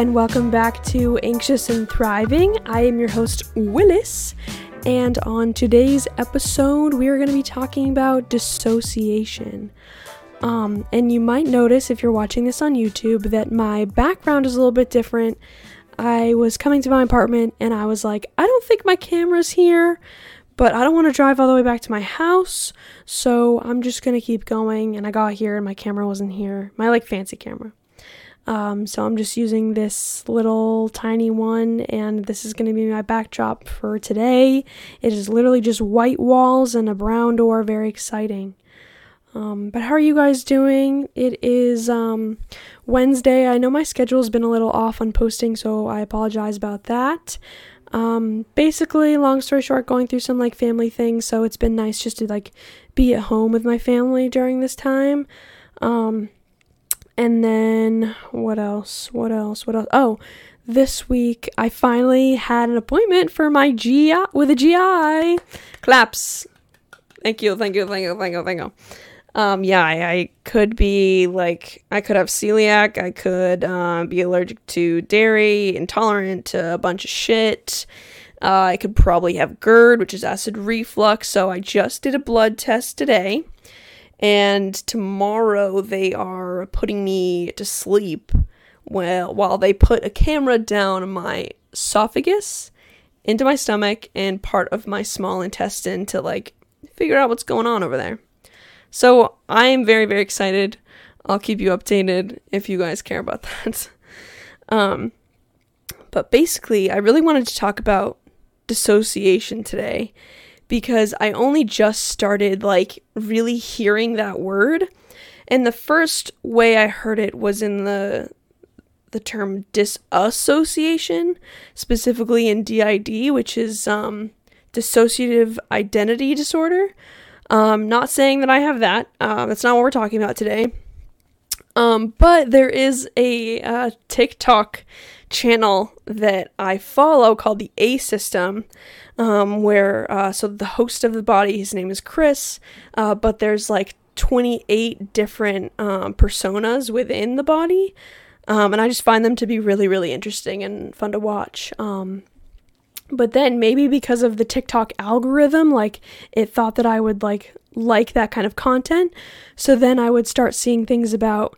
And welcome back to Anxious and Thriving. I am your host, Willis, and on today's episode, we are going to be talking about dissociation. Um, and you might notice if you're watching this on YouTube that my background is a little bit different. I was coming to my apartment and I was like, I don't think my camera's here, but I don't want to drive all the way back to my house, so I'm just gonna keep going. And I got here and my camera wasn't here, my like fancy camera. Um, so I'm just using this little tiny one, and this is going to be my backdrop for today. It is literally just white walls and a brown door. Very exciting. Um, but how are you guys doing? It is um, Wednesday. I know my schedule has been a little off on posting, so I apologize about that. Um, basically, long story short, going through some like family things, so it's been nice just to like be at home with my family during this time. Um, and then what else? What else? What else? Oh, this week I finally had an appointment for my GI with a GI. Claps. Thank you, thank you, thank you, thank you, thank you. Um, yeah, I, I could be like, I could have celiac, I could um, be allergic to dairy, intolerant to a bunch of shit. Uh, I could probably have GERD, which is acid reflux. So I just did a blood test today. And tomorrow they are putting me to sleep while, while they put a camera down my esophagus, into my stomach, and part of my small intestine to like figure out what's going on over there. So I am very, very excited. I'll keep you updated if you guys care about that. um, but basically, I really wanted to talk about dissociation today because I only just started like really hearing that word. And the first way I heard it was in the the term disassociation, specifically in DID, which is um, dissociative identity disorder. Um, not saying that I have that. Uh, that's not what we're talking about today. Um, but there is a uh, TikTok channel that I follow called the A System, um, where uh, so the host of the body, his name is Chris, uh, but there's like 28 different um, personas within the body, um, and I just find them to be really, really interesting and fun to watch. Um, but then maybe because of the TikTok algorithm, like it thought that I would like like that kind of content. So then I would start seeing things about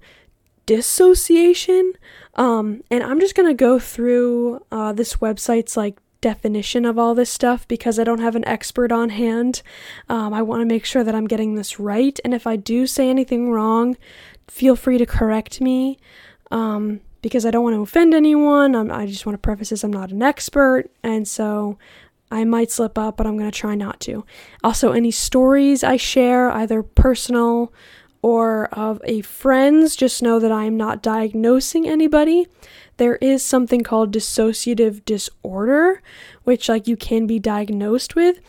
dissociation. Um, and I'm just gonna go through uh, this website's like definition of all this stuff because I don't have an expert on hand. Um, I want to make sure that I'm getting this right. And if I do say anything wrong, feel free to correct me. Um, because I don't want to offend anyone. I'm, I just want to preface this I'm not an expert, and so I might slip up, but I'm going to try not to. Also, any stories I share, either personal or of a friend's, just know that I am not diagnosing anybody. There is something called dissociative disorder, which like you can be diagnosed with,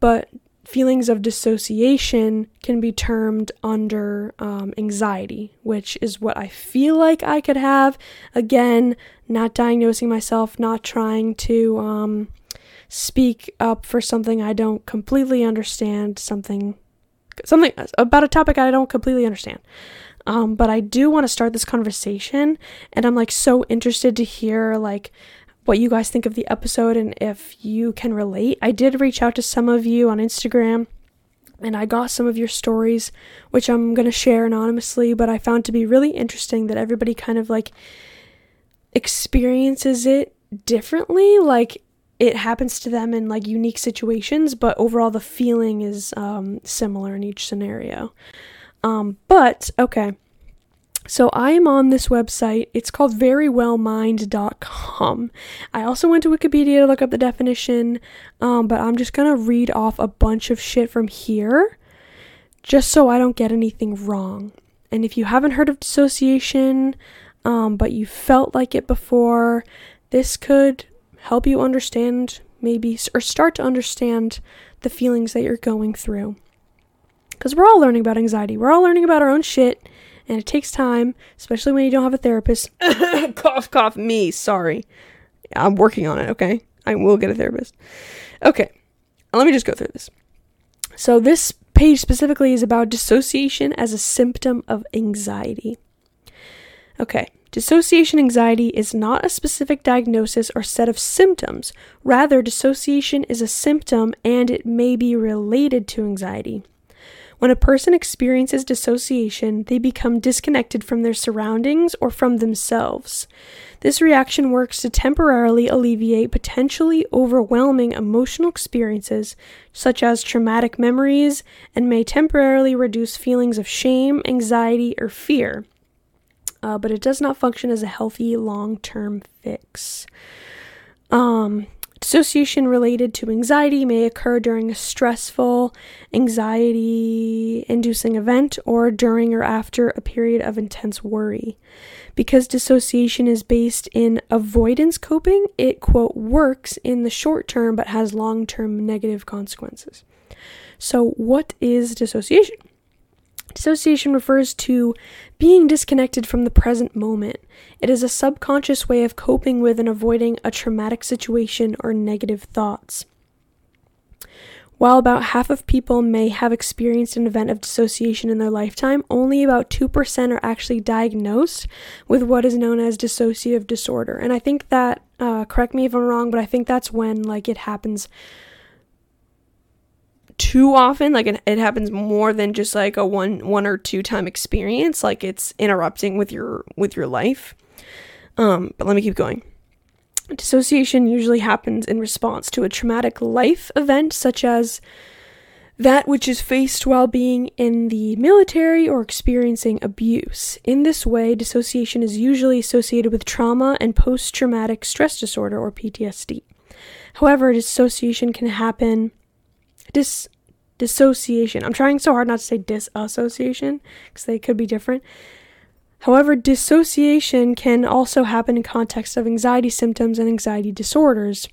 but feelings of dissociation can be termed under um, anxiety, which is what I feel like I could have. Again, not diagnosing myself, not trying to um, speak up for something I don't completely understand, something, something about a topic I don't completely understand. Um, but I do want to start this conversation, and I'm like so interested to hear like what you guys think of the episode and if you can relate. I did reach out to some of you on Instagram and I got some of your stories, which I'm going to share anonymously, but I found to be really interesting that everybody kind of like experiences it differently. Like it happens to them in like unique situations, but overall the feeling is um, similar in each scenario. Um, but okay. So I am on this website. It's called verywellmind.com. I also went to Wikipedia to look up the definition, um, but I'm just gonna read off a bunch of shit from here, just so I don't get anything wrong. And if you haven't heard of dissociation, um, but you felt like it before, this could help you understand maybe or start to understand the feelings that you're going through. Because we're all learning about anxiety. We're all learning about our own shit and it takes time, especially when you don't have a therapist. cough, cough, me. Sorry. I'm working on it, okay? I will get a therapist. Okay, let me just go through this. So, this page specifically is about dissociation as a symptom of anxiety. Okay, Dissociation anxiety is not a specific diagnosis or set of symptoms. Rather, dissociation is a symptom and it may be related to anxiety. When a person experiences dissociation, they become disconnected from their surroundings or from themselves. This reaction works to temporarily alleviate potentially overwhelming emotional experiences, such as traumatic memories, and may temporarily reduce feelings of shame, anxiety, or fear. Uh, but it does not function as a healthy long term fix. Um, Dissociation related to anxiety may occur during a stressful, anxiety inducing event or during or after a period of intense worry. Because dissociation is based in avoidance coping, it, quote, works in the short term but has long term negative consequences. So, what is dissociation? Dissociation refers to being disconnected from the present moment. It is a subconscious way of coping with and avoiding a traumatic situation or negative thoughts. While about half of people may have experienced an event of dissociation in their lifetime, only about 2% are actually diagnosed with what is known as dissociative disorder. And I think that, uh, correct me if I'm wrong, but I think that's when like it happens too often like it, it happens more than just like a one one or two time experience like it's interrupting with your with your life um but let me keep going dissociation usually happens in response to a traumatic life event such as that which is faced while being in the military or experiencing abuse. In this way, dissociation is usually associated with trauma and post traumatic stress disorder or PTSD. However, dissociation can happen dis dissociation. I'm trying so hard not to say disassociation because they could be different. However, dissociation can also happen in context of anxiety symptoms and anxiety disorders.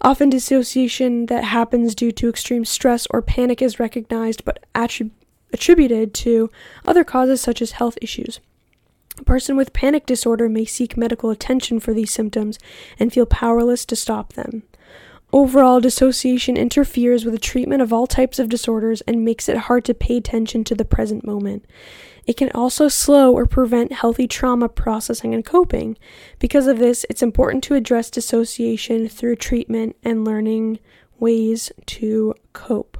Often, dissociation that happens due to extreme stress or panic is recognized but attrib- attributed to other causes such as health issues. A person with panic disorder may seek medical attention for these symptoms and feel powerless to stop them. Overall, dissociation interferes with the treatment of all types of disorders and makes it hard to pay attention to the present moment. It can also slow or prevent healthy trauma processing and coping. Because of this, it's important to address dissociation through treatment and learning ways to cope.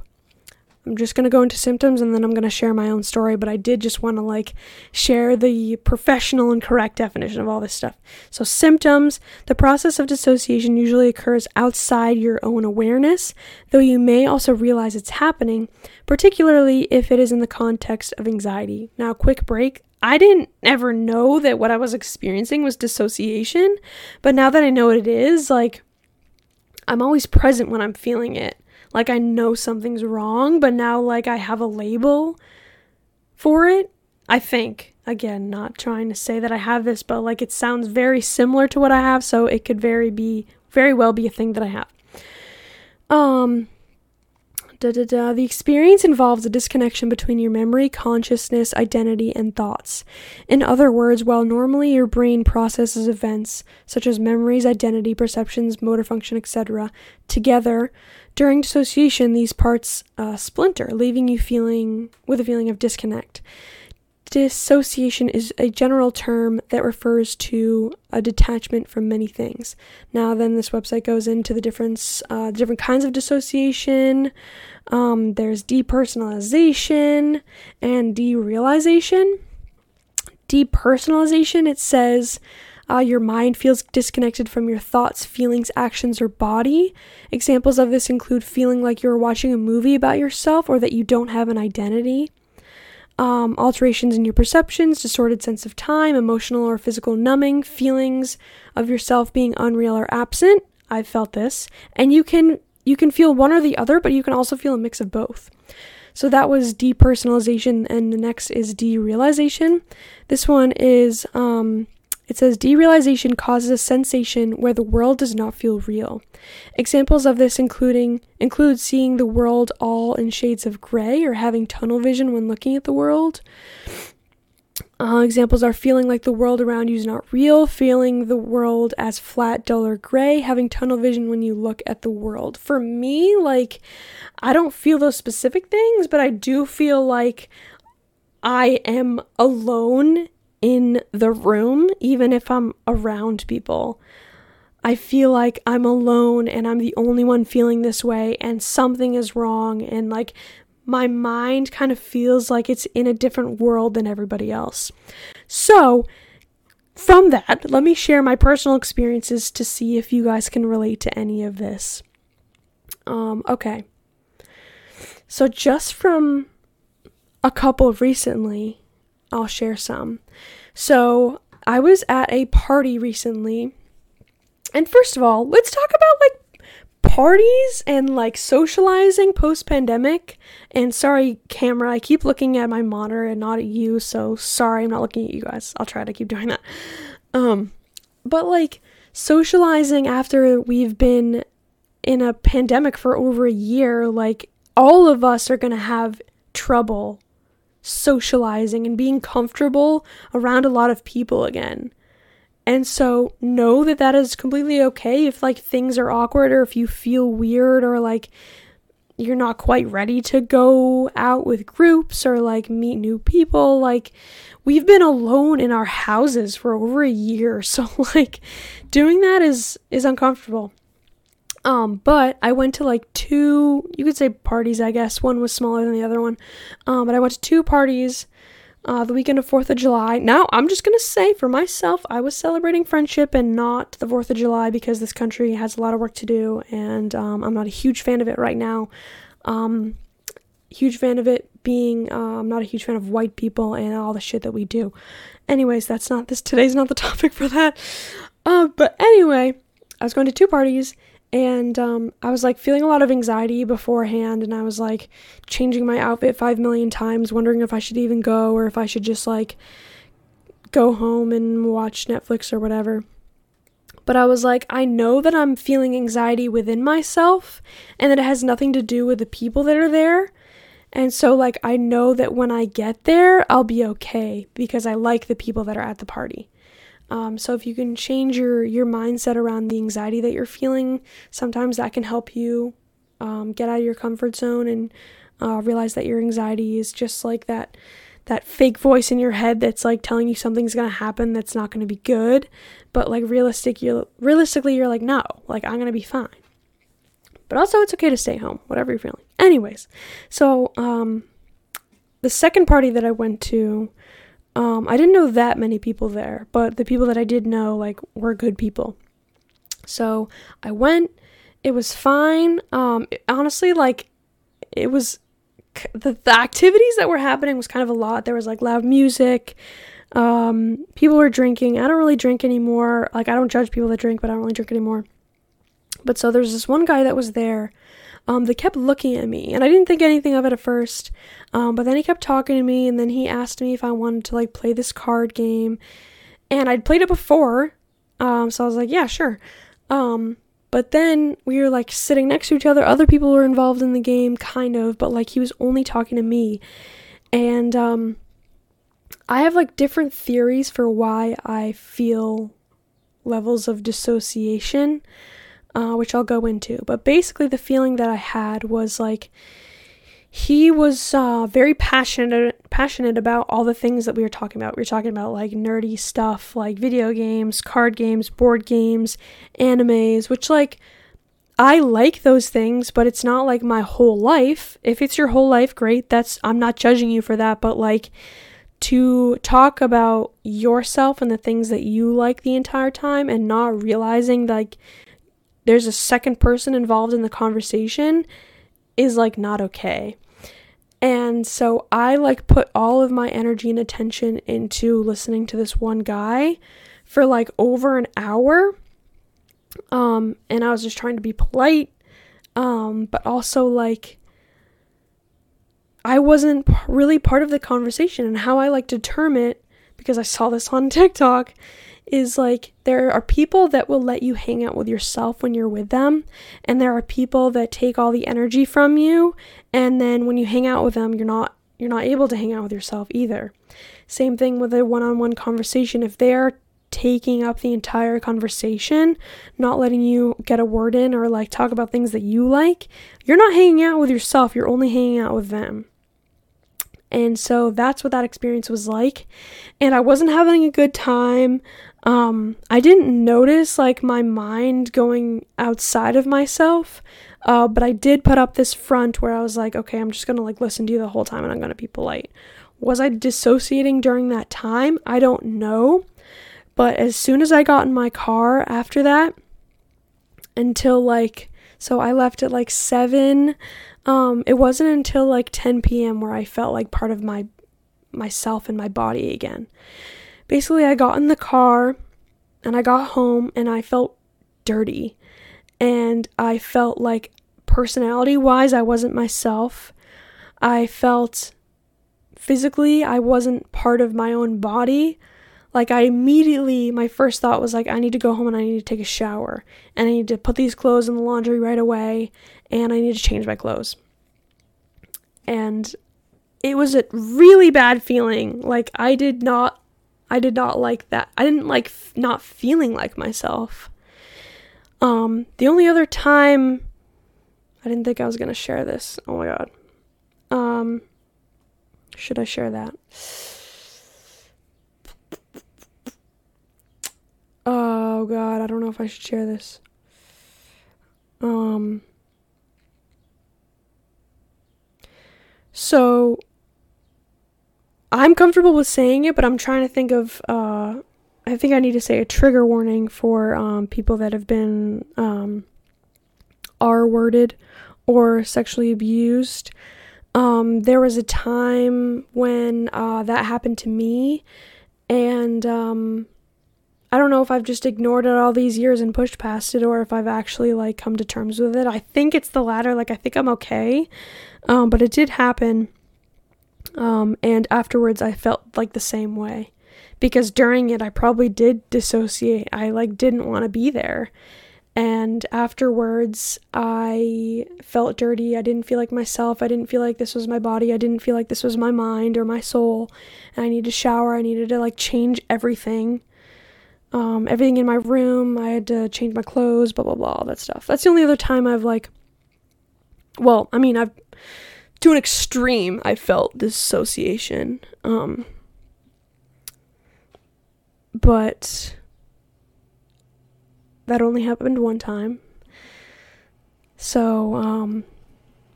I'm just going to go into symptoms and then I'm going to share my own story, but I did just want to like share the professional and correct definition of all this stuff. So, symptoms the process of dissociation usually occurs outside your own awareness, though you may also realize it's happening, particularly if it is in the context of anxiety. Now, quick break. I didn't ever know that what I was experiencing was dissociation, but now that I know what it is, like, I'm always present when I'm feeling it like I know something's wrong, but now like I have a label for it. I think again, not trying to say that I have this, but like it sounds very similar to what I have, so it could very be very well be a thing that I have. Um Da, da, da. The experience involves a disconnection between your memory, consciousness, identity, and thoughts. In other words, while normally your brain processes events such as memories, identity, perceptions, motor function, etc., together, during dissociation, these parts uh, splinter, leaving you feeling with a feeling of disconnect. Dissociation is a general term that refers to a detachment from many things. Now, then, this website goes into the difference, uh, different kinds of dissociation. Um, there's depersonalization and derealization. Depersonalization, it says, uh, your mind feels disconnected from your thoughts, feelings, actions, or body. Examples of this include feeling like you're watching a movie about yourself or that you don't have an identity um, alterations in your perceptions, distorted sense of time, emotional or physical numbing, feelings of yourself being unreal or absent. I've felt this, and you can you can feel one or the other, but you can also feel a mix of both. So that was depersonalization, and the next is derealization. This one is um, it says derealization causes a sensation where the world does not feel real. Examples of this including include seeing the world all in shades of gray or having tunnel vision when looking at the world. Uh, examples are feeling like the world around you is not real, feeling the world as flat, dull, or gray, having tunnel vision when you look at the world. For me, like, I don't feel those specific things, but I do feel like I am alone in the room, even if I'm around people. I feel like I'm alone and I'm the only one feeling this way and something is wrong and like my mind kind of feels like it's in a different world than everybody else. So, from that, let me share my personal experiences to see if you guys can relate to any of this. Um, okay. So, just from a couple recently, I'll share some. So, I was at a party recently. And first of all, let's talk about like parties and like socializing post pandemic. And sorry, camera, I keep looking at my monitor and not at you, so sorry I'm not looking at you guys. I'll try to keep doing that. Um, but like socializing after we've been in a pandemic for over a year, like all of us are gonna have trouble socializing and being comfortable around a lot of people again. And so know that that is completely okay if like things are awkward or if you feel weird or like you're not quite ready to go out with groups or like meet new people. Like we've been alone in our houses for over a year, so like doing that is is uncomfortable. Um, but I went to like two, you could say parties, I guess. One was smaller than the other one. Um, but I went to two parties uh, the weekend of 4th of July. Now, I'm just going to say for myself, I was celebrating friendship and not the 4th of July because this country has a lot of work to do, and um, I'm not a huge fan of it right now. Um, huge fan of it being, uh, I'm not a huge fan of white people and all the shit that we do. Anyways, that's not this, today's not the topic for that. Uh, but anyway, I was going to two parties and um, I was like feeling a lot of anxiety beforehand, and I was like changing my outfit five million times, wondering if I should even go or if I should just like go home and watch Netflix or whatever. But I was like, I know that I'm feeling anxiety within myself and that it has nothing to do with the people that are there. And so, like, I know that when I get there, I'll be okay because I like the people that are at the party. Um, so if you can change your your mindset around the anxiety that you're feeling, sometimes that can help you um, get out of your comfort zone and uh, realize that your anxiety is just like that that fake voice in your head that's like telling you something's gonna happen that's not gonna be good. But like realistic, you realistically you're like no, like I'm gonna be fine. But also it's okay to stay home, whatever you're feeling. Anyways, so um, the second party that I went to um, I didn't know that many people there, but the people that I did know, like, were good people. So I went. It was fine. Um, it, honestly, like, it was the, the activities that were happening was kind of a lot. There was like loud music. Um, people were drinking. I don't really drink anymore. Like, I don't judge people that drink, but I don't really drink anymore. But so there's this one guy that was there um, they kept looking at me, and I didn't think anything of it at first. Um, but then he kept talking to me, and then he asked me if I wanted to like play this card game, and I'd played it before, um, so I was like, yeah, sure. Um, but then we were like sitting next to each other. Other people were involved in the game, kind of, but like he was only talking to me, and um, I have like different theories for why I feel levels of dissociation uh, which I'll go into. But basically, the feeling that I had was like he was uh, very passionate passionate about all the things that we were talking about. We were talking about like nerdy stuff, like video games, card games, board games, animes, which like I like those things, but it's not like my whole life. If it's your whole life, great. That's I'm not judging you for that, but like to talk about yourself and the things that you like the entire time and not realizing like there's a second person involved in the conversation is like not okay. And so I like put all of my energy and attention into listening to this one guy for like over an hour. Um and I was just trying to be polite um but also like I wasn't really part of the conversation and how I like to term it because I saw this on TikTok is like there are people that will let you hang out with yourself when you're with them, and there are people that take all the energy from you, and then when you hang out with them, you're not you're not able to hang out with yourself either. Same thing with a one-on-one conversation. If they're taking up the entire conversation, not letting you get a word in or like talk about things that you like, you're not hanging out with yourself, you're only hanging out with them. And so that's what that experience was like. And I wasn't having a good time. Um, I didn't notice like my mind going outside of myself. Uh, but I did put up this front where I was like, okay, I'm just gonna like listen to you the whole time and I'm gonna be polite. Was I dissociating during that time? I don't know. But as soon as I got in my car after that, until like, so I left at like 7. Um, it wasn't until like 10 p.m. where I felt like part of my myself and my body again. Basically, I got in the car and I got home and I felt dirty. And I felt like personality wise, I wasn't myself. I felt physically, I wasn't part of my own body. Like, I immediately, my first thought was like, I need to go home and I need to take a shower. And I need to put these clothes in the laundry right away. And I need to change my clothes. And it was a really bad feeling. Like, I did not, I did not like that. I didn't like f- not feeling like myself. Um, the only other time, I didn't think I was gonna share this. Oh my god. Um, should I share that? Oh god, I don't know if I should share this. Um So I'm comfortable with saying it, but I'm trying to think of uh I think I need to say a trigger warning for um, people that have been um, R worded or sexually abused. Um, there was a time when uh, that happened to me, and um, I don't know if I've just ignored it all these years and pushed past it, or if I've actually like come to terms with it. I think it's the latter. Like I think I'm okay, um, but it did happen, um, and afterwards I felt like the same way, because during it I probably did dissociate. I like didn't want to be there, and afterwards, I felt dirty. I didn't feel like myself. I didn't feel like this was my body. I didn't feel like this was my mind or my soul. And I needed to shower. I needed to like change everything. Um, everything in my room. I had to change my clothes, blah, blah, blah, all that stuff. That's the only other time I've like, well, I mean, I've, to an extreme, I felt dissociation. Um, but that only happened one time. So, um,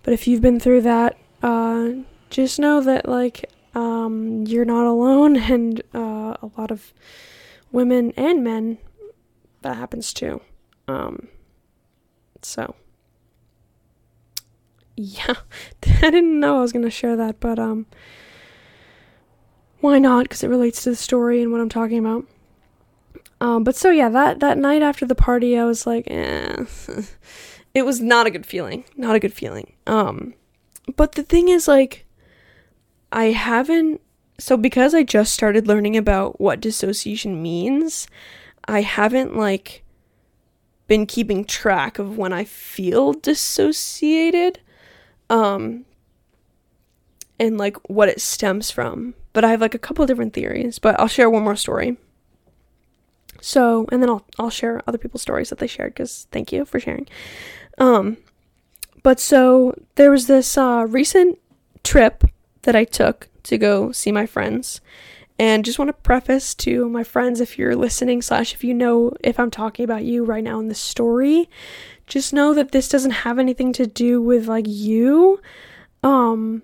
but if you've been through that, uh, just know that, like, um, you're not alone, and uh, a lot of women and men that happens too. Um, so, yeah, I didn't know I was going to share that, but, um, why not? Because it relates to the story and what I'm talking about. Um, but so yeah, that that night after the party, I was like, eh. it was not a good feeling. Not a good feeling. Um, but the thing is, like, I haven't. So because I just started learning about what dissociation means, I haven't like been keeping track of when I feel dissociated. Um, and like what it stems from. But I have like a couple different theories, but I'll share one more story. So, and then I'll I'll share other people's stories that they shared cuz thank you for sharing. Um but so there was this uh recent trip that I took to go see my friends. And just want to preface to my friends if you're listening slash if you know if I'm talking about you right now in the story, just know that this doesn't have anything to do with like you. Um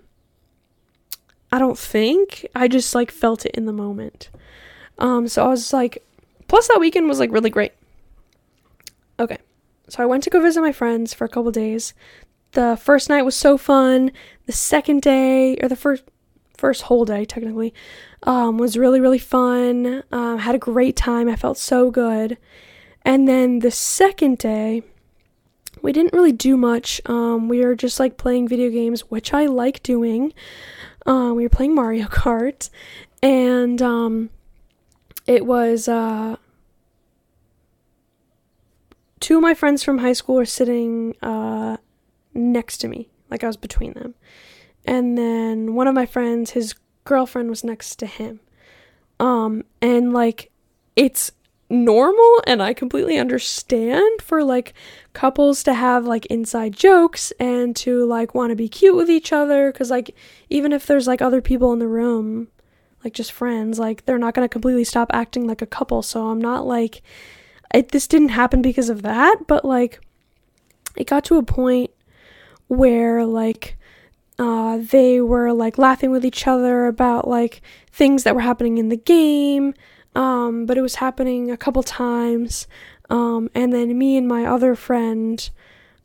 I don't think. I just like felt it in the moment. Um so I was like Plus, that weekend was like really great. Okay, so I went to go visit my friends for a couple days. The first night was so fun. The second day, or the first first whole day technically, um, was really really fun. Um, had a great time. I felt so good. And then the second day, we didn't really do much. Um, we were just like playing video games, which I like doing. Um, we were playing Mario Kart, and um, it was uh, two of my friends from high school were sitting uh, next to me, like I was between them. And then one of my friends, his girlfriend was next to him. Um, and like it's normal and I completely understand for like couples to have like inside jokes and to like want to be cute with each other cuz like even if there's like other people in the room like just friends like they're not going to completely stop acting like a couple. So I'm not like it this didn't happen because of that but like it got to a point where like uh, they were like laughing with each other about like things that were happening in the game um, but it was happening a couple times. Um, and then me and my other friend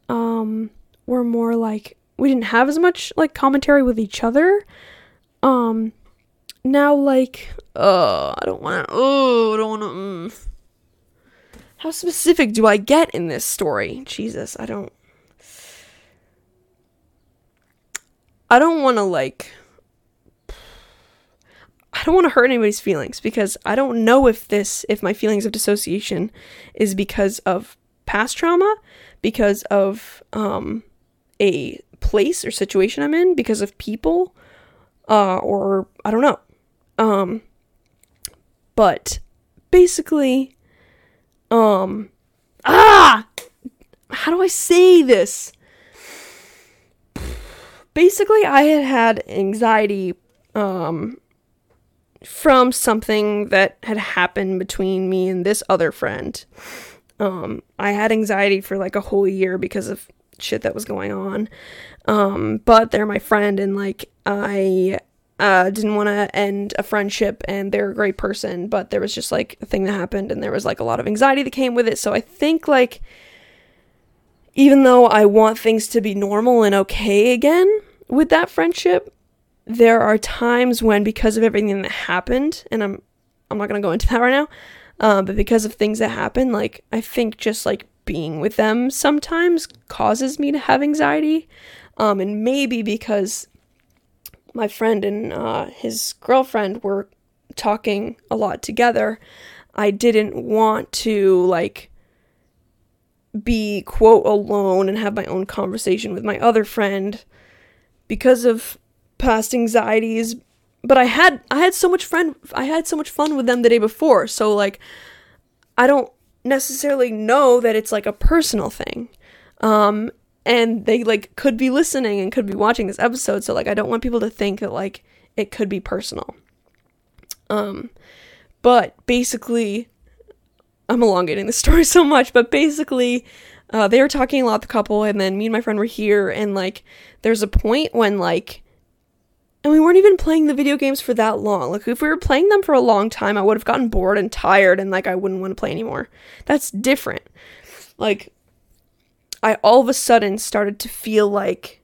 um, were more like we didn't have as much like commentary with each other. Um, now like oh, I don't want to. Oh, I don't want to. Mm. How specific do I get in this story? Jesus, I don't. I don't want to like I don't want to hurt anybody's feelings because I don't know if this, if my feelings of dissociation is because of past trauma, because of um, a place or situation I'm in, because of people, uh, or I don't know. Um, but basically, um, ah, how do I say this? Basically, I had had anxiety, um, from something that had happened between me and this other friend. Um, I had anxiety for like a whole year because of shit that was going on. Um, but they're my friend, and like I uh, didn't want to end a friendship, and they're a great person, but there was just like a thing that happened, and there was like a lot of anxiety that came with it. So I think like even though I want things to be normal and okay again with that friendship, there are times when because of everything that happened and i'm i'm not going to go into that right now um, but because of things that happen like i think just like being with them sometimes causes me to have anxiety um, and maybe because my friend and uh, his girlfriend were talking a lot together i didn't want to like be quote alone and have my own conversation with my other friend because of past anxieties but I had I had so much friend I had so much fun with them the day before. So like I don't necessarily know that it's like a personal thing. Um and they like could be listening and could be watching this episode. So like I don't want people to think that like it could be personal. Um but basically I'm elongating the story so much but basically uh, they were talking a lot the couple and then me and my friend were here and like there's a point when like and we weren't even playing the video games for that long. Like if we were playing them for a long time, I would have gotten bored and tired and like I wouldn't want to play anymore. That's different. Like I all of a sudden started to feel like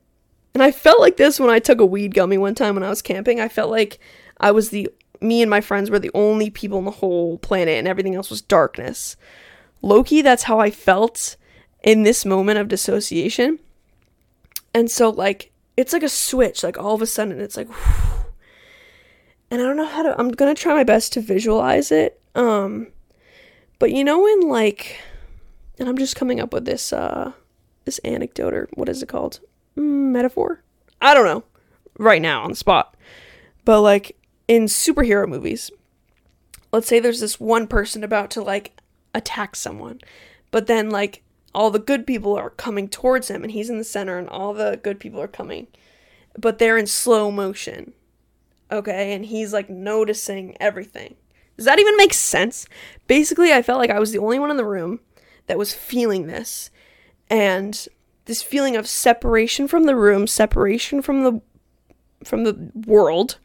and I felt like this when I took a weed gummy one time when I was camping. I felt like I was the me and my friends were the only people on the whole planet and everything else was darkness. Lowkey, that's how I felt in this moment of dissociation. And so like it's like a switch like all of a sudden it's like whew. and i don't know how to i'm gonna try my best to visualize it um but you know when like and i'm just coming up with this uh this anecdote or what is it called? Mm, metaphor? I don't know. Right now on the spot. But like in superhero movies let's say there's this one person about to like attack someone but then like all the good people are coming towards him and he's in the center and all the good people are coming. But they're in slow motion okay? And he's like noticing everything. Does that even make sense? Basically i felt like i was the only one in the room that was feeling this and this feeling of separation from the room separation from the from the world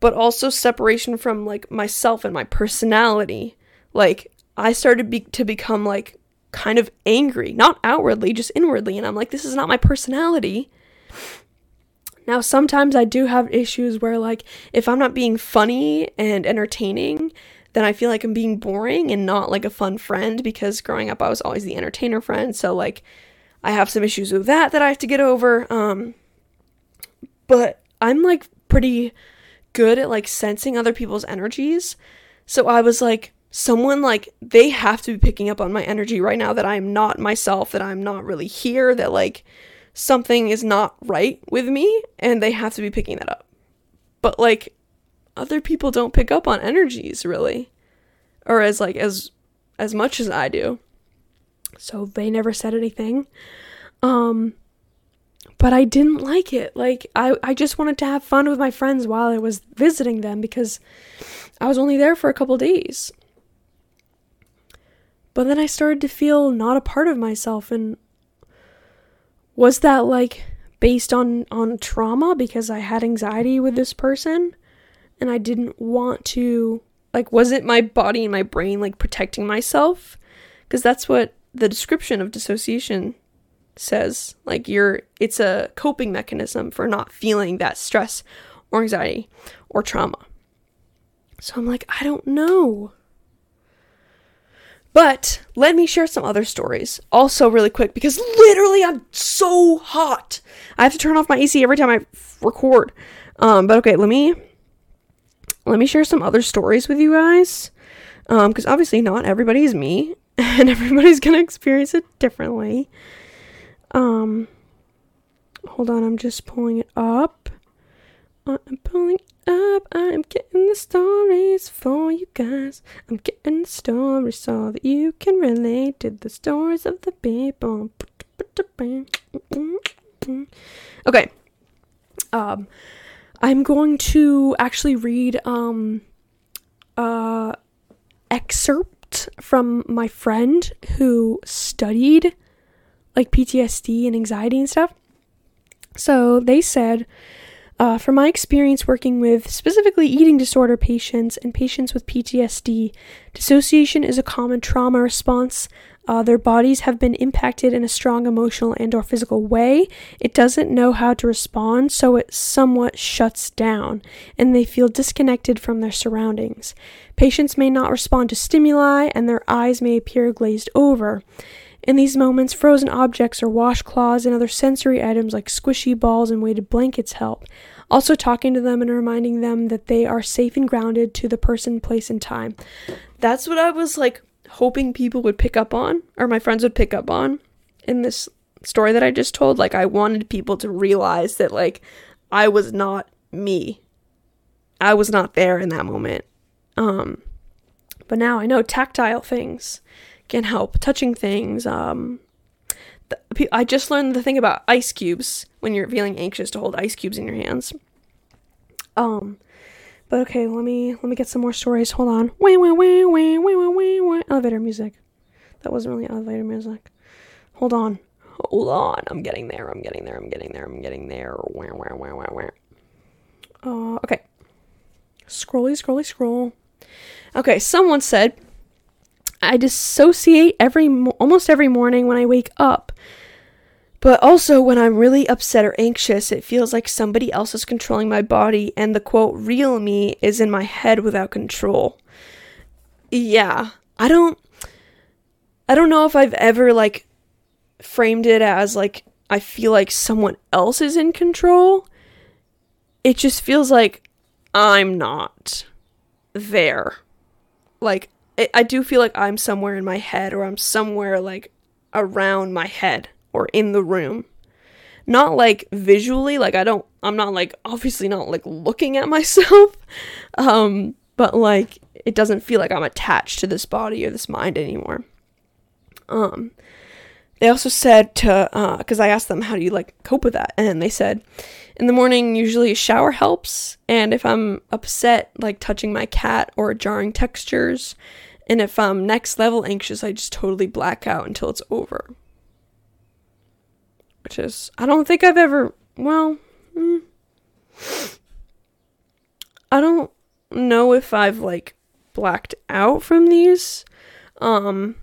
but also separation from like myself and my personality. Like i started be- to become like kind of angry, not outwardly, just inwardly. And I'm like, this is not my personality. Now, sometimes I do have issues where, like, if I'm not being funny and entertaining, then I feel like I'm being boring and not like a fun friend because growing up I was always the entertainer friend. So, like, I have some issues with that that I have to get over. Um, but I'm like pretty good at like sensing other people's energies. So I was like, someone like they have to be picking up on my energy right now that I'm not myself, that I'm not really here, that like something is not right with me and they have to be picking that up. But like other people don't pick up on energies really. or as like as as much as I do. So they never said anything. Um but I didn't like it. Like I I just wanted to have fun with my friends while I was visiting them because I was only there for a couple days. But then I started to feel not a part of myself and was that like based on on trauma because I had anxiety with this person and I didn't want to like was it my body and my brain like protecting myself? Because that's what the description of dissociation says. Like you're it's a coping mechanism for not feeling that stress or anxiety or trauma. So I'm like, I don't know. But let me share some other stories also really quick because literally I'm so hot. I have to turn off my AC every time I record. Um, but okay, let me let me share some other stories with you guys. Um, because obviously not everybody is me and everybody's gonna experience it differently. Um, hold on, I'm just pulling it up. I'm pulling up. I'm getting the stories for you guys. I'm getting the stories so that you can relate to the stories of the people. Okay. Um, I'm going to actually read um uh excerpt from my friend who studied like PTSD and anxiety and stuff. So they said uh, from my experience working with specifically eating disorder patients and patients with PTSD, dissociation is a common trauma response. Uh, their bodies have been impacted in a strong emotional and or physical way. It doesn't know how to respond, so it somewhat shuts down, and they feel disconnected from their surroundings. Patients may not respond to stimuli, and their eyes may appear glazed over. In these moments, frozen objects or washcloths and other sensory items like squishy balls and weighted blankets help. Also, talking to them and reminding them that they are safe and grounded to the person, place, and time. That's what I was like hoping people would pick up on, or my friends would pick up on in this story that I just told. Like, I wanted people to realize that, like, I was not me. I was not there in that moment. Um, but now I know tactile things can help touching things. Um, the, I just learned the thing about ice cubes when you're feeling anxious to hold ice cubes in your hands. Um, but okay, let me let me get some more stories. Hold on. Wah, wah, wah, wah, wah, wah, wah. Elevator music. That wasn't really elevator music. Hold on. Hold on. I'm getting there. I'm getting there. I'm getting there. I'm getting there. Wah, wah, wah, wah, wah. Uh, okay. Scrolly, scrolly, scroll. Okay, someone said I dissociate every almost every morning when I wake up. But also when I'm really upset or anxious, it feels like somebody else is controlling my body and the quote real me is in my head without control. Yeah. I don't I don't know if I've ever like framed it as like I feel like someone else is in control. It just feels like I'm not there. Like I do feel like I'm somewhere in my head or I'm somewhere like around my head or in the room. Not like visually, like I don't I'm not like obviously not like looking at myself. Um but like it doesn't feel like I'm attached to this body or this mind anymore. Um they also said to uh because I asked them how do you like cope with that and they said in the morning usually a shower helps and if I'm upset like touching my cat or jarring textures and if I'm next level anxious, I just totally black out until it's over. Which is, I don't think I've ever, well, mm, I don't know if I've like blacked out from these, um,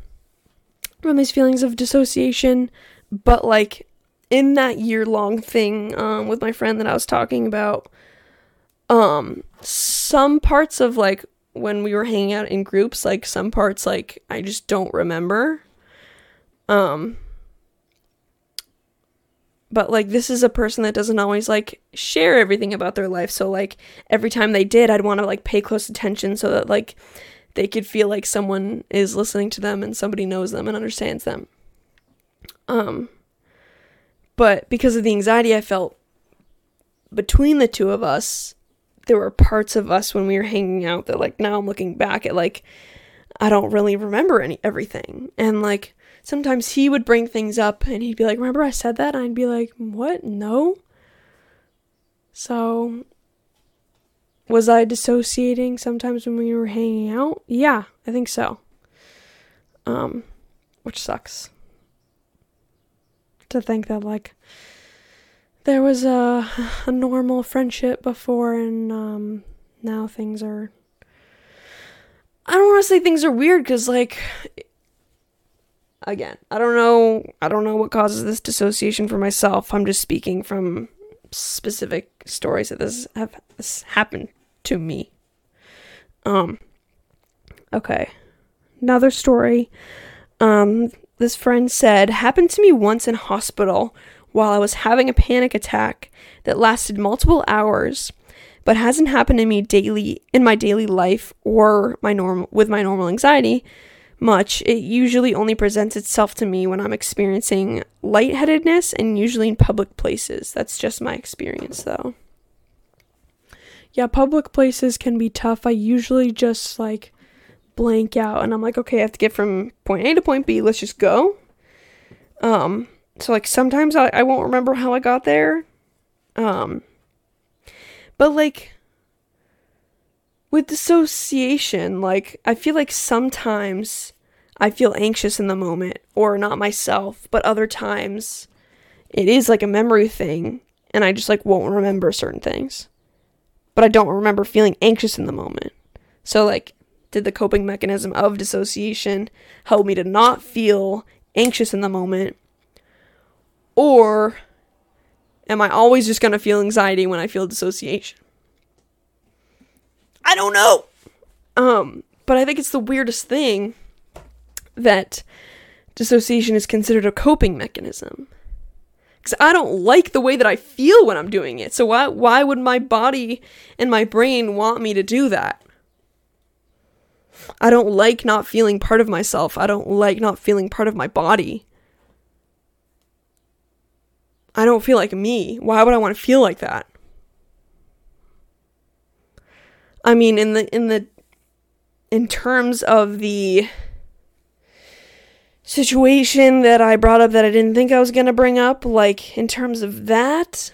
from these feelings of dissociation, but like in that year long thing, um, with my friend that I was talking about, um, some parts of like when we were hanging out in groups like some parts like I just don't remember. Um but like this is a person that doesn't always like share everything about their life. So like every time they did I'd want to like pay close attention so that like they could feel like someone is listening to them and somebody knows them and understands them. Um but because of the anxiety I felt between the two of us there were parts of us when we were hanging out that like now I'm looking back at like I don't really remember any everything. And like sometimes he would bring things up and he'd be like, "Remember I said that?" And I'd be like, "What? No." So was I dissociating sometimes when we were hanging out? Yeah, I think so. Um which sucks. To think that like there was a a normal friendship before and um now things are I don't want to say things are weird cuz like again, I don't know I don't know what causes this dissociation for myself. I'm just speaking from specific stories that this have this happened to me. Um okay. Another story. Um this friend said happened to me once in hospital while I was having a panic attack that lasted multiple hours but hasn't happened to me daily in my daily life or my normal with my normal anxiety much. It usually only presents itself to me when I'm experiencing lightheadedness and usually in public places. That's just my experience though. Yeah, public places can be tough. I usually just like blank out and I'm like, okay, I have to get from point A to point B. Let's just go. Um, so like sometimes I, I won't remember how I got there. Um, but like with dissociation, like I feel like sometimes I feel anxious in the moment or not myself, but other times it is like a memory thing and I just like won't remember certain things. But I don't remember feeling anxious in the moment. So like did the coping mechanism of dissociation help me to not feel anxious in the moment? Or am I always just going to feel anxiety when I feel dissociation? I don't know. Um, but I think it's the weirdest thing that dissociation is considered a coping mechanism. Cuz I don't like the way that I feel when I'm doing it. So why why would my body and my brain want me to do that? I don't like not feeling part of myself. I don't like not feeling part of my body. I don't feel like me. Why would I want to feel like that? I mean in the in the in terms of the situation that I brought up that I didn't think I was going to bring up like in terms of that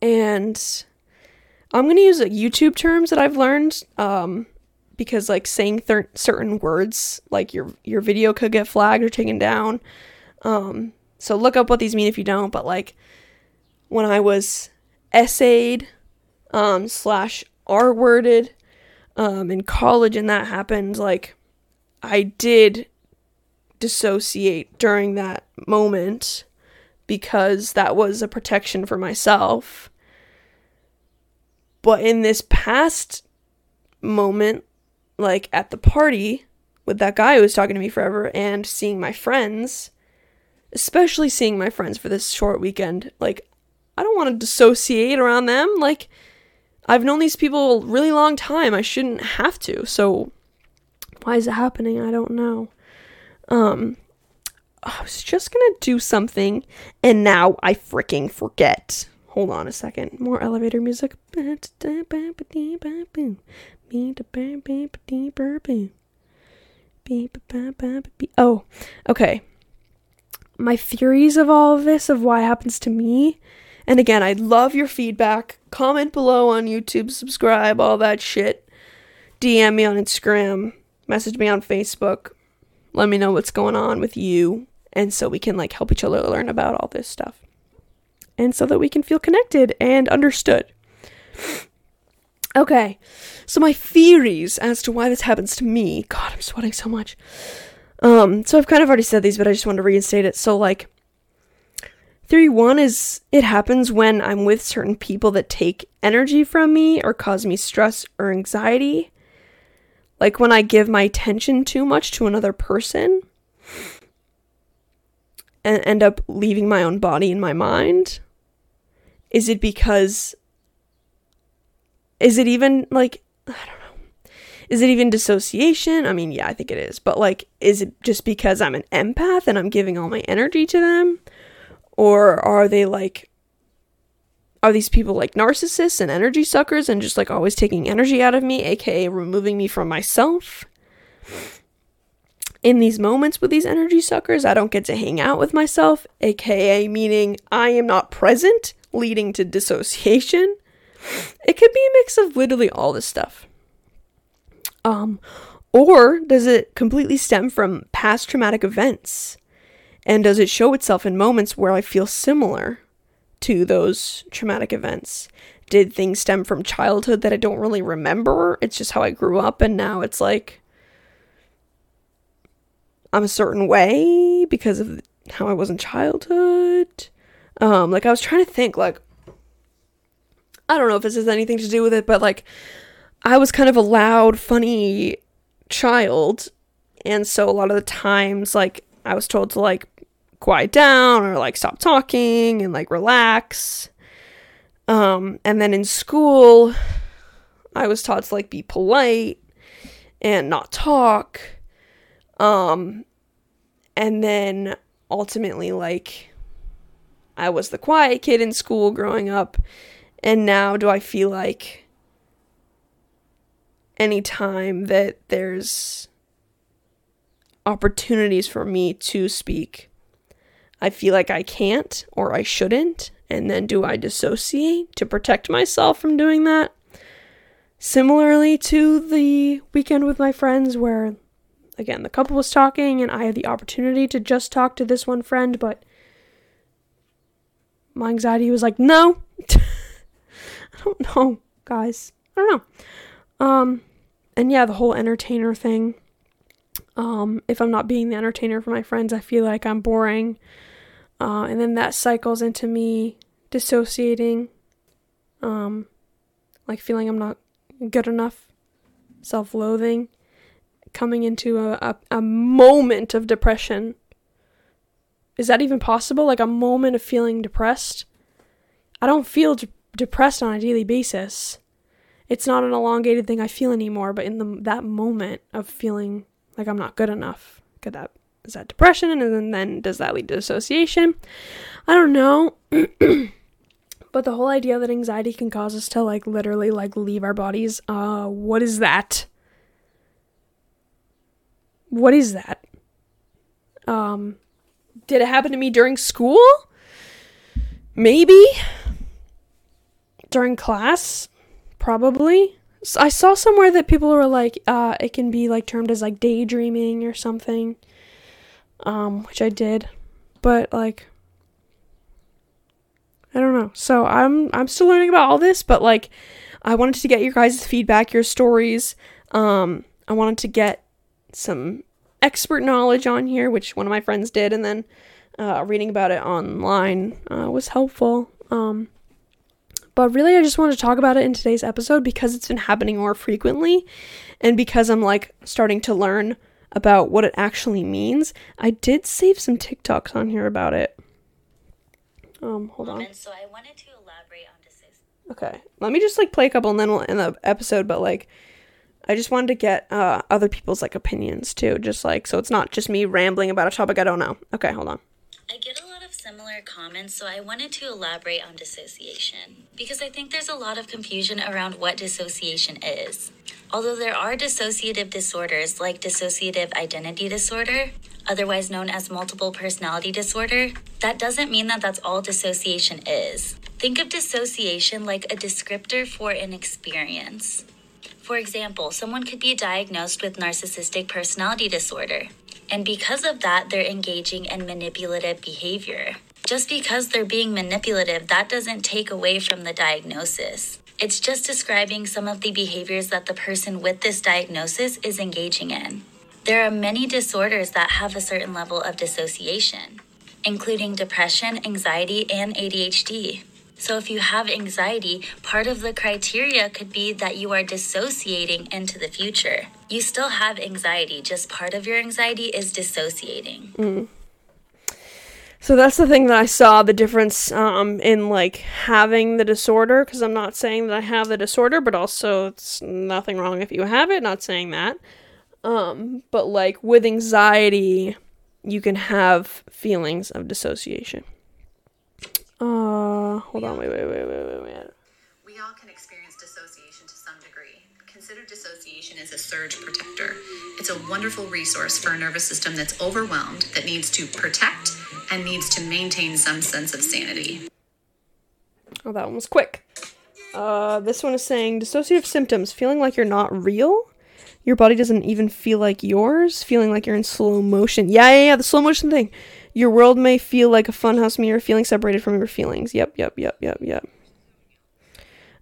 and I'm going to use like, YouTube terms that I've learned um because like saying thir- certain words like your your video could get flagged or taken down. Um so look up what these mean if you don't, but like when I was SA'd um slash R worded um in college and that happened, like I did dissociate during that moment because that was a protection for myself. But in this past moment, like at the party with that guy who was talking to me forever and seeing my friends, especially seeing my friends for this short weekend, like I don't want to dissociate around them. Like I've known these people a really long time. I shouldn't have to. So why is it happening? I don't know. Um I was just to do something and now I freaking forget. Hold on a second. More elevator music. Oh, okay. My theories of all of this, of why it happens to me. And again, I'd love your feedback. Comment below on YouTube, subscribe, all that shit. DM me on Instagram, message me on Facebook. Let me know what's going on with you. And so we can like help each other learn about all this stuff. And so that we can feel connected and understood. Okay, so my theories as to why this happens to me. God, I'm sweating so much. Um, so I've kind of already said these, but I just wanted to reinstate it. So like, theory one is it happens when I'm with certain people that take energy from me or cause me stress or anxiety. Like when I give my attention too much to another person and end up leaving my own body and my mind. Is it because is it even like I don't. Is it even dissociation? I mean, yeah, I think it is. But like is it just because I'm an empath and I'm giving all my energy to them? Or are they like are these people like narcissists and energy suckers and just like always taking energy out of me, aka removing me from myself? in these moments with these energy suckers, I don't get to hang out with myself, aka meaning I am not present, leading to dissociation. It could be a mix of literally all this stuff. Um, or does it completely stem from past traumatic events? And does it show itself in moments where I feel similar to those traumatic events? Did things stem from childhood that I don't really remember? It's just how I grew up, and now it's like I'm a certain way because of how I was in childhood. Um, like I was trying to think, like I don't know if this has anything to do with it, but like I was kind of a loud, funny child, and so a lot of the times, like I was told to like quiet down or like stop talking and like relax. Um, and then in school, I was taught to like be polite and not talk um, and then ultimately, like, I was the quiet kid in school growing up. And now do I feel like anytime that there's opportunities for me to speak, I feel like I can't or I shouldn't. And then do I dissociate to protect myself from doing that? Similarly to the weekend with my friends, where again, the couple was talking, and I had the opportunity to just talk to this one friend, but my anxiety was like, no. I don't know, guys. I don't know. Um, and yeah, the whole entertainer thing. Um, if I'm not being the entertainer for my friends, I feel like I'm boring. Uh, and then that cycles into me dissociating, um, like feeling I'm not good enough, self loathing coming into a, a, a moment of depression. Is that even possible? Like a moment of feeling depressed? I don't feel de- depressed on a daily basis. It's not an elongated thing I feel anymore, but in the that moment of feeling like I'm not good enough, could that is that depression and then, then does that lead to dissociation? I don't know. but the whole idea that anxiety can cause us to like literally like leave our bodies, uh what is that? What is that? Um, did it happen to me during school? Maybe. During class? Probably. I saw somewhere that people were like, uh, it can be like termed as like daydreaming or something. Um, which I did. But like, I don't know. So I'm I'm still learning about all this, but like I wanted to get your guys' feedback, your stories. Um, I wanted to get some expert knowledge on here, which one of my friends did, and then uh, reading about it online uh, was helpful. Um, but really, I just wanted to talk about it in today's episode because it's been happening more frequently, and because I'm like starting to learn about what it actually means. I did save some TikToks on here about it. Um, hold on. So I wanted to elaborate on this. Okay, let me just like play a couple, and then we'll end the episode. But like, I just wanted to get uh, other people's like opinions too, just like so it's not just me rambling about a topic I don't know. Okay, hold on. I get a lot similar comments, so I wanted to elaborate on dissociation because I think there's a lot of confusion around what dissociation is. Although there are dissociative disorders like dissociative identity disorder, otherwise known as multiple personality disorder, that doesn't mean that that's all dissociation is. Think of dissociation like a descriptor for an experience. For example, someone could be diagnosed with narcissistic personality disorder, and because of that, they're engaging in manipulative behavior. Just because they're being manipulative, that doesn't take away from the diagnosis. It's just describing some of the behaviors that the person with this diagnosis is engaging in. There are many disorders that have a certain level of dissociation, including depression, anxiety, and ADHD. So, if you have anxiety, part of the criteria could be that you are dissociating into the future. You still have anxiety, just part of your anxiety is dissociating. Mm. So that's the thing that I saw the difference um, in like having the disorder because I'm not saying that I have the disorder, but also it's nothing wrong if you have it. Not saying that, um, but like with anxiety, you can have feelings of dissociation. Uh, hold on, wait, wait, wait, wait, wait, wait. Surge protector. It's a wonderful resource for a nervous system that's overwhelmed, that needs to protect, and needs to maintain some sense of sanity. Oh, that one was quick. Uh, this one is saying dissociative symptoms feeling like you're not real. Your body doesn't even feel like yours, feeling like you're in slow motion. Yeah, yeah, yeah, the slow motion thing. Your world may feel like a funhouse mirror, feeling separated from your feelings. Yep, yep, yep, yep, yep.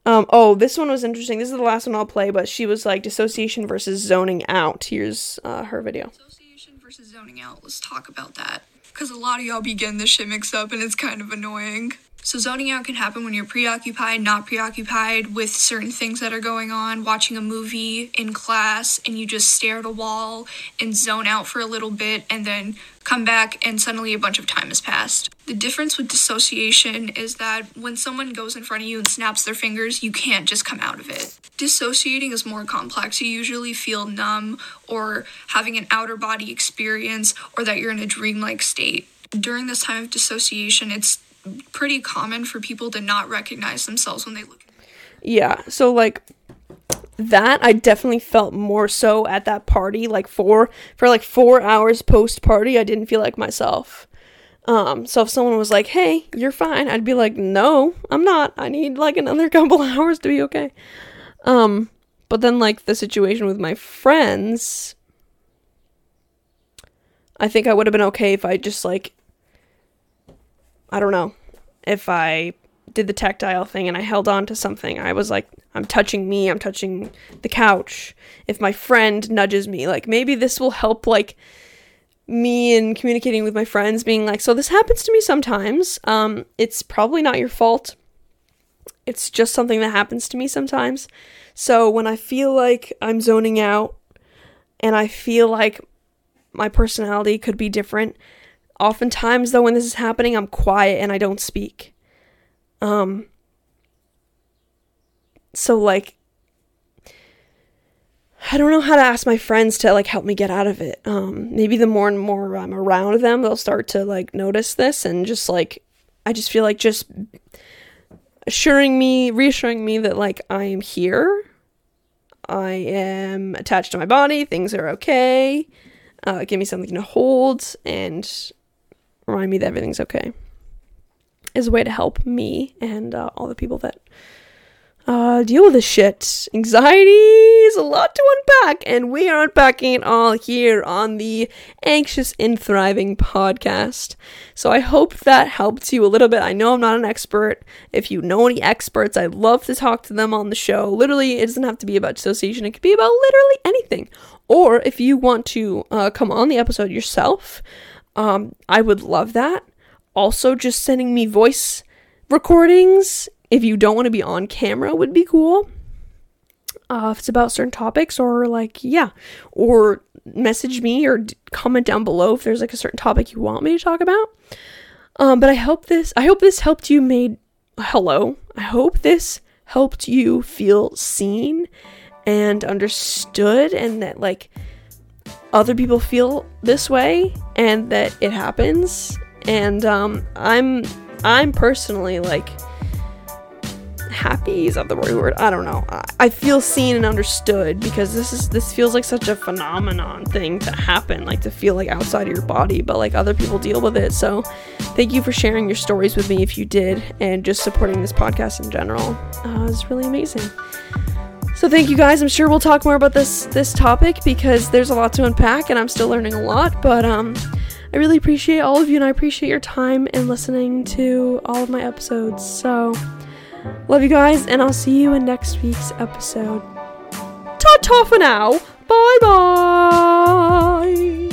Um, oh, this one was interesting. This is the last one I'll play, but she was like dissociation versus zoning out. Here's uh, her video. Dissociation versus zoning out. Let's talk about that. Because a lot of y'all be getting this shit mixed up and it's kind of annoying. So, zoning out can happen when you're preoccupied, not preoccupied with certain things that are going on, watching a movie in class, and you just stare at a wall and zone out for a little bit and then come back, and suddenly a bunch of time has passed. The difference with dissociation is that when someone goes in front of you and snaps their fingers, you can't just come out of it. Dissociating is more complex. You usually feel numb or having an outer body experience or that you're in a dreamlike state. During this time of dissociation, it's pretty common for people to not recognize themselves when they look. Yeah, so like that I definitely felt more so at that party like four for like 4 hours post party I didn't feel like myself. Um so if someone was like, "Hey, you're fine." I'd be like, "No, I'm not. I need like another couple hours to be okay." Um but then like the situation with my friends I think I would have been okay if I just like I don't know, if I did the tactile thing and I held on to something. I was like, I'm touching me, I'm touching the couch. If my friend nudges me, like maybe this will help like me in communicating with my friends being like, so this happens to me sometimes. Um it's probably not your fault. It's just something that happens to me sometimes. So when I feel like I'm zoning out and I feel like my personality could be different, Oftentimes, though, when this is happening, I'm quiet and I don't speak. Um, so like, I don't know how to ask my friends to like help me get out of it. Um, maybe the more and more I'm around them, they'll start to like notice this and just like, I just feel like just assuring me, reassuring me that like I am here. I am attached to my body. Things are okay. Uh, give me something to hold, and remind me that everything's okay is a way to help me and uh, all the people that uh, deal with this shit. Anxiety is a lot to unpack, and we are unpacking it all here on the Anxious and Thriving podcast. So I hope that helped you a little bit. I know I'm not an expert. If you know any experts, I'd love to talk to them on the show. Literally, it doesn't have to be about dissociation, it could be about literally anything. Or if you want to uh, come on the episode yourself, um, I would love that. Also, just sending me voice recordings if you don't want to be on camera would be cool. Uh, if it's about certain topics, or like, yeah, or message me or d- comment down below if there's like a certain topic you want me to talk about. Um, but I hope this, I hope this helped you made, hello, I hope this helped you feel seen and understood and that like other people feel this way and that it happens and um, i'm i'm personally like happy is that the right word. I don't know. I, I feel seen and understood because this is this feels like such a phenomenon thing to happen like to feel like outside of your body but like other people deal with it. So thank you for sharing your stories with me if you did and just supporting this podcast in general uh, it's really amazing. So thank you guys. I'm sure we'll talk more about this this topic because there's a lot to unpack and I'm still learning a lot, but um I really appreciate all of you and I appreciate your time and listening to all of my episodes. So love you guys and I'll see you in next week's episode. Ta ta for now. Bye bye.